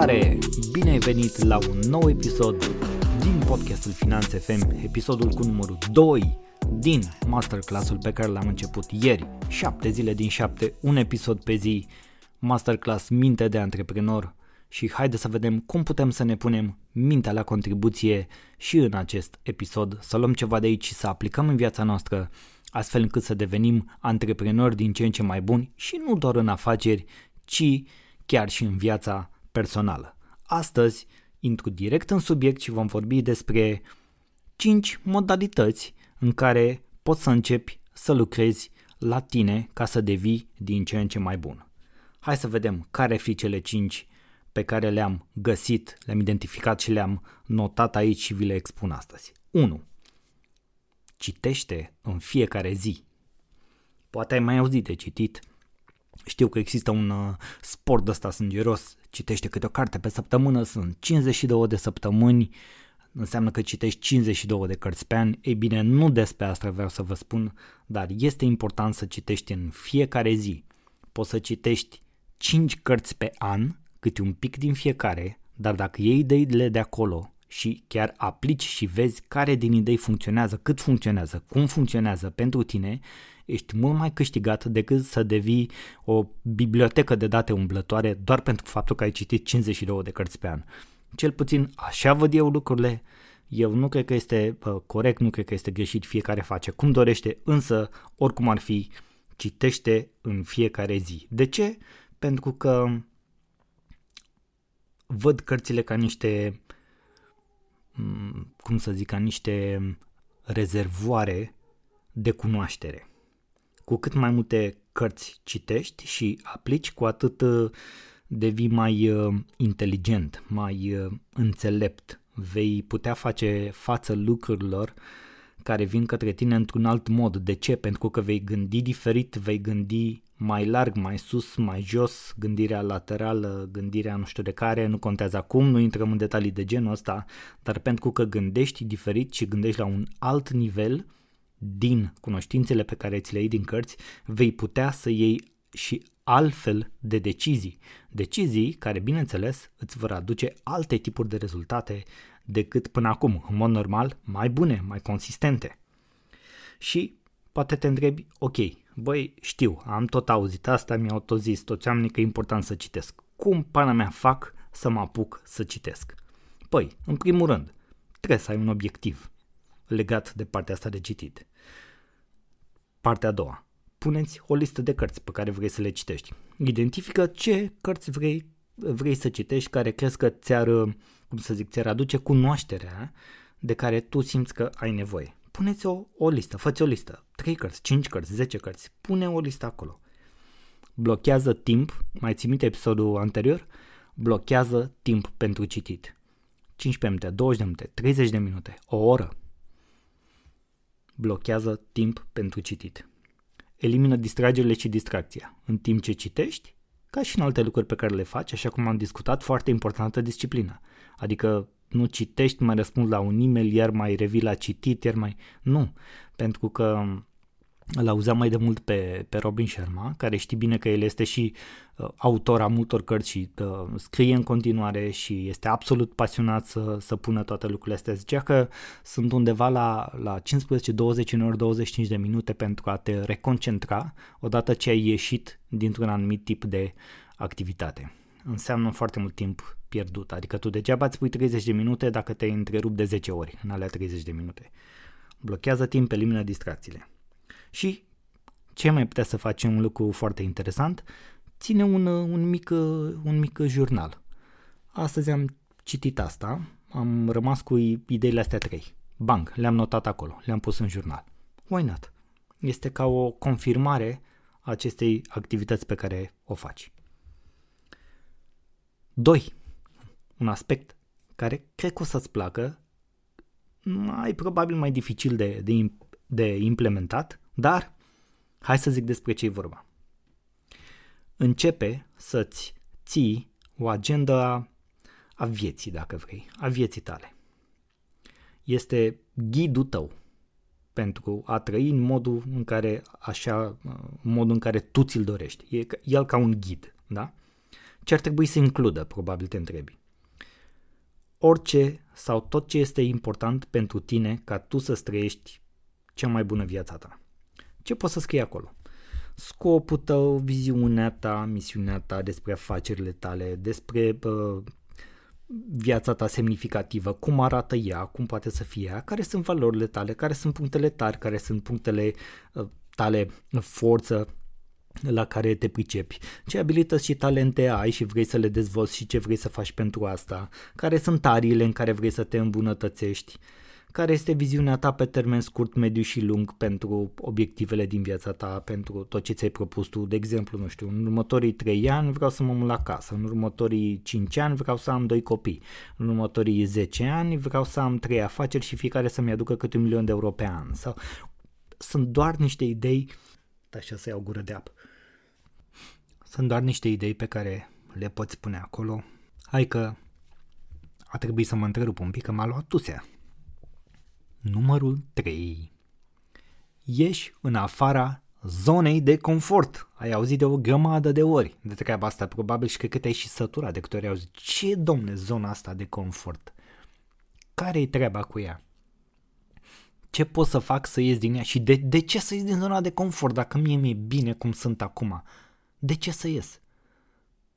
Salutare! Bine ai venit la un nou episod din podcastul Finanțe FM, episodul cu numărul 2 din masterclassul pe care l-am început ieri, 7 zile din 7, un episod pe zi, masterclass Minte de Antreprenor și haide să vedem cum putem să ne punem mintea la contribuție și în acest episod, să luăm ceva de aici și să aplicăm în viața noastră astfel încât să devenim antreprenori din ce în ce mai buni și nu doar în afaceri, ci chiar și în viața personală. Astăzi intru direct în subiect și vom vorbi despre 5 modalități în care poți să începi să lucrezi la tine ca să devii din ce în ce mai bun. Hai să vedem care fi cele 5 pe care le-am găsit, le-am identificat și le-am notat aici și vi le expun astăzi. 1. Citește în fiecare zi. Poate ai mai auzit de citit. Știu că există un uh, sport ăsta sângeros, citește câte o carte pe săptămână, sunt 52 de săptămâni, înseamnă că citești 52 de cărți pe an. Ei bine, nu despre asta vreau să vă spun, dar este important să citești în fiecare zi. Poți să citești 5 cărți pe an, câte un pic din fiecare, dar dacă iei ideile de acolo și chiar aplici și vezi care din idei funcționează, cât funcționează, cum funcționează pentru tine, ești mult mai câștigat decât să devii o bibliotecă de date umblătoare doar pentru faptul că ai citit 52 de cărți pe an. Cel puțin așa văd eu lucrurile, eu nu cred că este uh, corect, nu cred că este greșit, fiecare face cum dorește, însă oricum ar fi, citește în fiecare zi. De ce? Pentru că văd cărțile ca niște, mm, cum să zic, ca niște rezervoare de cunoaștere. Cu cât mai multe cărți citești și aplici, cu atât uh, devii mai uh, inteligent, mai uh, înțelept. Vei putea face față lucrurilor care vin către tine într-un alt mod. De ce? Pentru că vei gândi diferit, vei gândi mai larg, mai sus, mai jos, gândirea laterală, gândirea nu știu de care, nu contează acum, nu intrăm în detalii de genul ăsta, dar pentru că gândești diferit și gândești la un alt nivel din cunoștințele pe care ți le iei din cărți, vei putea să iei și altfel de decizii. Decizii care, bineînțeles, îți vor aduce alte tipuri de rezultate decât până acum, în mod normal, mai bune, mai consistente. Și poate te întrebi, ok, băi, știu, am tot auzit asta, mi-au tot zis toți oamenii că e important să citesc. Cum pana mea fac să mă apuc să citesc? Păi, în primul rând, trebuie să ai un obiectiv legat de partea asta de citit. Partea a doua. Puneți o listă de cărți pe care vrei să le citești. Identifică ce cărți vrei, vrei să citești care crezi că ți-ar, cum să zic, ți-ar aduce cunoașterea de care tu simți că ai nevoie puneți o, o listă, fă o listă, 3 cărți, 5 cărți, 10 cărți, pune o listă acolo. Blochează timp, mai ții minte episodul anterior? Blochează timp pentru citit. 15 minute, 20 de minute, 30 de minute, o oră. Blochează timp pentru citit. Elimină distragerile și distracția. În timp ce citești, ca și în alte lucruri pe care le faci, așa cum am discutat, foarte importantă disciplina. Adică nu citești, mai răspunzi la un e-mail, iar mai revii la citit, iar mai... Nu, pentru că îl auzeam mai de mult pe, pe Robin Sharma, care știi bine că el este și uh, autor a multor cărți și uh, scrie în continuare și este absolut pasionat să, să pună toate lucrurile astea. Zicea că sunt undeva la, la 15, 20, ori 25 de minute pentru a te reconcentra odată ce ai ieșit dintr-un anumit tip de activitate. Înseamnă foarte mult timp pierdut. Adică tu degeaba îți pui 30 de minute dacă te-ai întrerupt de 10 ori în alea 30 de minute. Blochează timp, elimină distracțiile. Și ce mai putea să faci un lucru foarte interesant? Ține un, un, mic, un mic jurnal. Astăzi am citit asta, am rămas cu ideile astea trei. Bang, le-am notat acolo, le-am pus în jurnal. Why not? Este ca o confirmare a acestei activități pe care o faci. 2 un aspect care cred că o să-ți placă, mai probabil mai dificil de, de, de implementat, dar hai să zic despre ce e vorba. Începe să-ți ții o agenda a vieții, dacă vrei, a vieții tale. Este ghidul tău pentru a trăi în modul în care, așa, modul în care tu ți-l dorești. E el ca un ghid, da? Ce ar trebui să includă, probabil te întrebi. Orice sau tot ce este important pentru tine ca tu să trăiești cea mai bună viața ta. Ce poți să scrii acolo? Scopul tău, viziunea ta, misiunea ta, despre afacerile tale, despre uh, viața ta semnificativă, cum arată ea, cum poate să fie ea, care sunt valorile tale, care sunt punctele tari, care sunt punctele uh, tale forță la care te pricepi, ce abilități și talente ai și vrei să le dezvolți și ce vrei să faci pentru asta, care sunt ariile în care vrei să te îmbunătățești, care este viziunea ta pe termen scurt, mediu și lung pentru obiectivele din viața ta, pentru tot ce ți-ai propus tu. De exemplu, nu știu, în următorii 3 ani vreau să mă mut la casă, în următorii 5 ani vreau să am 2 copii, în următorii 10 ani vreau să am 3 afaceri și fiecare să-mi aducă câte un milion de euro pe an. Sau sunt doar niște idei, așa să iau gură de apă, sunt doar niște idei pe care le poți spune acolo. Hai că a trebuit să mă întrerup un pic că m-a luat tusea. Numărul 3. Ieși în afara zonei de confort. Ai auzit de o grămadă de ori de treaba asta, probabil și cred că te-ai și săturat de câte ori ai auzit. Ce, domne, zona asta de confort? Care-i treaba cu ea? Ce pot să fac să ies din ea și de, de ce să ies din zona de confort dacă mie mi-e bine cum sunt acum? De ce să ies?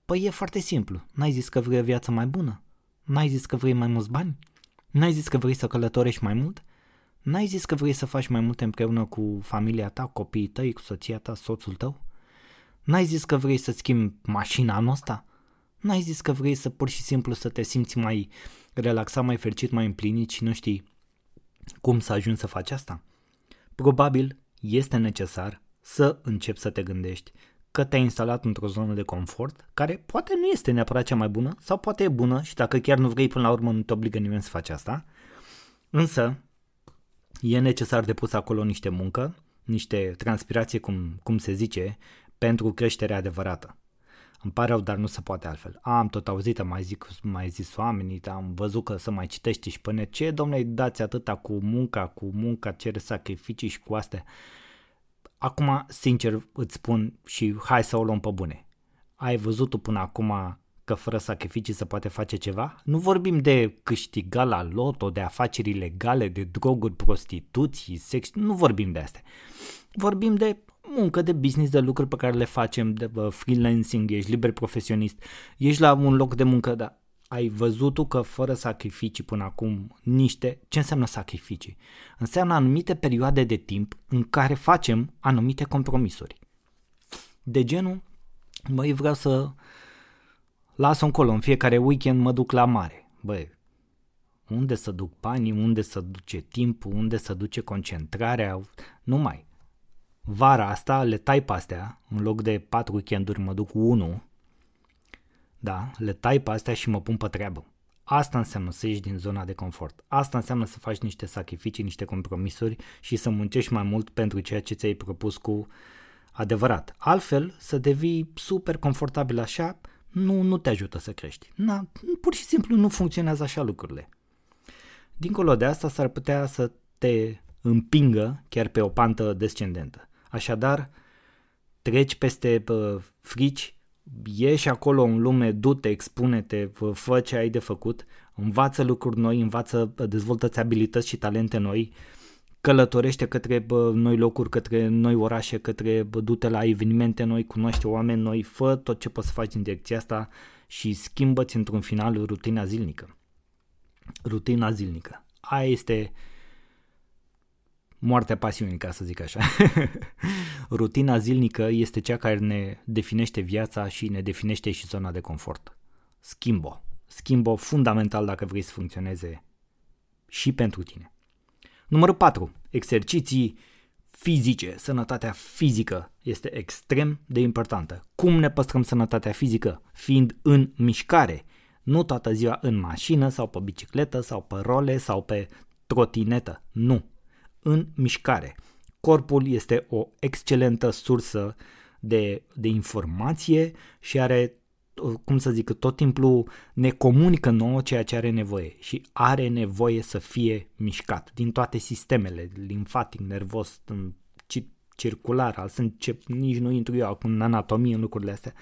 Păi e foarte simplu. N-ai zis că vrei o viață mai bună? N-ai zis că vrei mai mulți bani? N-ai zis că vrei să călătorești mai mult? N-ai zis că vrei să faci mai multe împreună cu familia ta, copiii tăi, cu soția ta, soțul tău? N-ai zis că vrei să-ți schimbi mașina anul ăsta? N-ai zis că vrei să pur și simplu să te simți mai relaxat, mai fericit, mai împlinit și nu știi cum să ajungi să faci asta? Probabil este necesar să începi să te gândești că te-ai instalat într-o zonă de confort, care poate nu este neapărat cea mai bună, sau poate e bună și dacă chiar nu vrei până la urmă nu te obligă nimeni să faci asta, însă e necesar de pus acolo niște muncă, niște transpirație, cum, cum se zice, pentru creșterea adevărată. Îmi pare rău, dar nu se poate altfel. Am tot auzit, am mai, zic, mai zis oamenii, am văzut că să mai citești și până ce, domnule, dați atâta cu munca, cu munca, cere sacrificii și cu astea. Acum, sincer, îți spun și hai să o luăm pe bune. Ai văzut până acum că fără sacrificii se poate face ceva? Nu vorbim de câștiga la loto, de afaceri ilegale, de droguri, prostituții, sex, nu vorbim de astea. Vorbim de muncă, de business, de lucruri pe care le facem, de freelancing, ești liber profesionist, ești la un loc de muncă, dar ai văzut tu că fără sacrificii până acum niște... Ce înseamnă sacrificii? Înseamnă anumite perioade de timp în care facem anumite compromisuri. De genul, băi, vreau să las-o încolo, în fiecare weekend mă duc la mare. Băi, unde să duc banii, unde să duce timpul, unde să duce concentrarea, nu mai. Vara asta le tai pe astea, în loc de patru weekenduri mă duc unul da, le tai pe astea și mă pun pe treabă. Asta înseamnă să ieși din zona de confort. Asta înseamnă să faci niște sacrificii, niște compromisuri și să muncești mai mult pentru ceea ce ți-ai propus cu adevărat. Altfel, să devii super confortabil așa, nu, nu te ajută să crești. Na, pur și simplu nu funcționează așa lucrurile. Dincolo de asta s-ar putea să te împingă chiar pe o pantă descendentă. Așadar, treci peste frici, ieși acolo în lume, du-te, expune-te, fă ce ai de făcut, învață lucruri noi, învață, dezvoltă-ți abilități și talente noi, călătorește către bă, noi locuri, către noi orașe, către bă, du-te la evenimente noi, cunoaște oameni noi, fă tot ce poți să faci în direcția asta și schimbă-ți într-un final rutina zilnică. Rutina zilnică. Aia este uh, moartea pasiunii, ca să zic așa. Rutina zilnică este cea care ne definește viața și ne definește și zona de confort. Schimbo. Schimbo fundamental dacă vrei să funcționeze și pentru tine. Numărul 4. Exerciții fizice. Sănătatea fizică este extrem de importantă. Cum ne păstrăm sănătatea fizică? Fiind în mișcare. Nu toată ziua în mașină sau pe bicicletă sau pe role sau pe trotinetă. Nu în mișcare. Corpul este o excelentă sursă de, de informație și are, cum să zic, tot timpul ne comunică nouă ceea ce are nevoie și are nevoie să fie mișcat din toate sistemele, limfatic, nervos, circular, sunt ce, nici nu intru eu acum în anatomie, în lucrurile astea.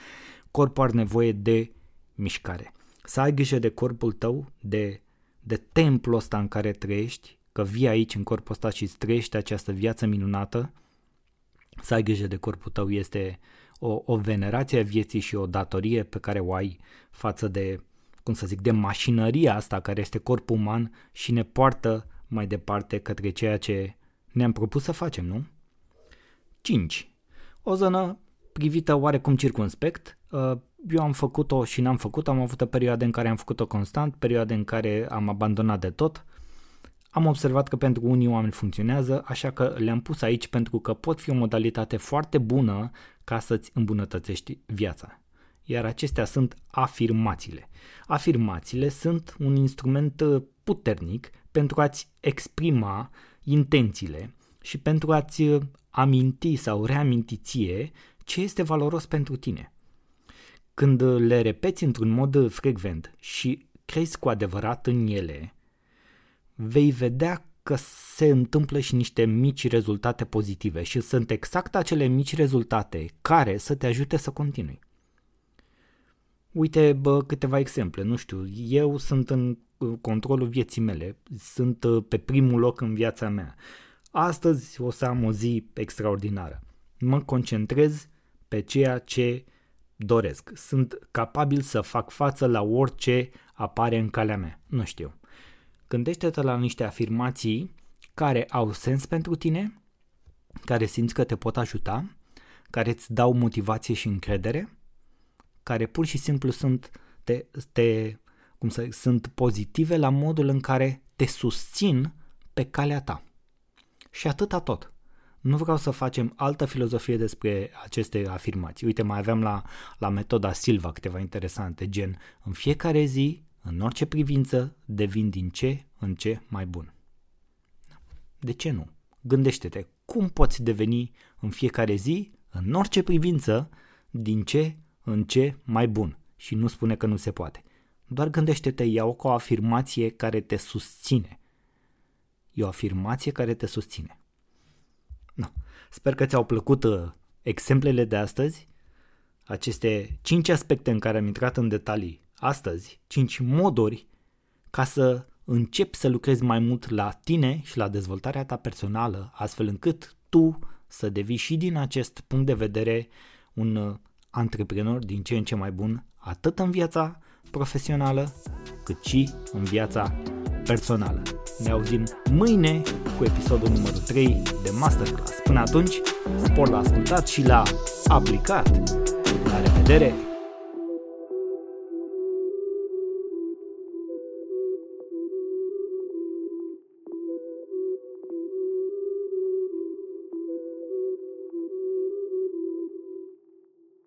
corpul are nevoie de mișcare. Să ai grijă de corpul tău, de, de templul ăsta în care trăiești, că vii aici în corpul ăsta și îți trăiești această viață minunată, să ai grijă de corpul tău este o, o venerație a vieții și o datorie pe care o ai față de, cum să zic, de mașinăria asta care este corpul uman și ne poartă mai departe către ceea ce ne-am propus să facem, nu? 5. O zonă privită oarecum circunspect. Uh, eu am făcut-o și n-am făcut, am avut o perioadă în care am făcut-o constant, perioade în care am abandonat de tot. Am observat că pentru unii oameni funcționează, așa că le-am pus aici pentru că pot fi o modalitate foarte bună ca să-ți îmbunătățești viața. Iar acestea sunt afirmațiile. Afirmațiile sunt un instrument uh, puternic pentru a-ți exprima intențiile și pentru a-ți uh, aminti sau reaminti ție ce este valoros pentru tine. Când le repeți într-un mod frecvent și crezi cu adevărat în ele, vei vedea că se întâmplă și niște mici rezultate pozitive și sunt exact acele mici rezultate care să te ajute să continui. Uite bă, câteva exemple, nu știu, eu sunt în controlul vieții mele, sunt uh, pe primul loc în viața mea. Astăzi o să am o zi extraordinară. Mă concentrez pe ceea ce doresc. Sunt capabil să fac față la orice apare în calea mea. Nu știu. Gândește-te la niște afirmații care au sens pentru tine, care simți că te pot ajuta, care îți dau motivație și încredere, care pur și simplu sunt, te, te, cum să, sunt pozitive la modul în care te susțin pe calea ta. Și atâta tot. Nu vreau să facem altă filozofie despre aceste afirmații. Uite, mai aveam la, la metoda Silva câteva interesante, gen în fiecare zi, în orice privință, devin din ce în ce mai bun. De ce nu? Gândește-te, cum poți deveni în fiecare zi, în orice privință, din ce în ce mai bun? Și nu spune că nu se poate. Doar gândește-te, iau ca o afirmație care te susține. E o afirmație care te susține. No. Sper că ți-au plăcut uh, exemplele de astăzi, aceste 5 aspecte în care am intrat în detalii astăzi, 5 moduri ca să începi să lucrezi mai mult la tine și la dezvoltarea ta personală, astfel încât tu să devii și din acest punct de vedere un uh, antreprenor din ce în ce mai bun, atât în viața profesională, cât și în viața personală. Ne auzim mâine cu episodul numărul 3 de Masterclass. Până atunci, spor la ascultat și la aplicat. La revedere!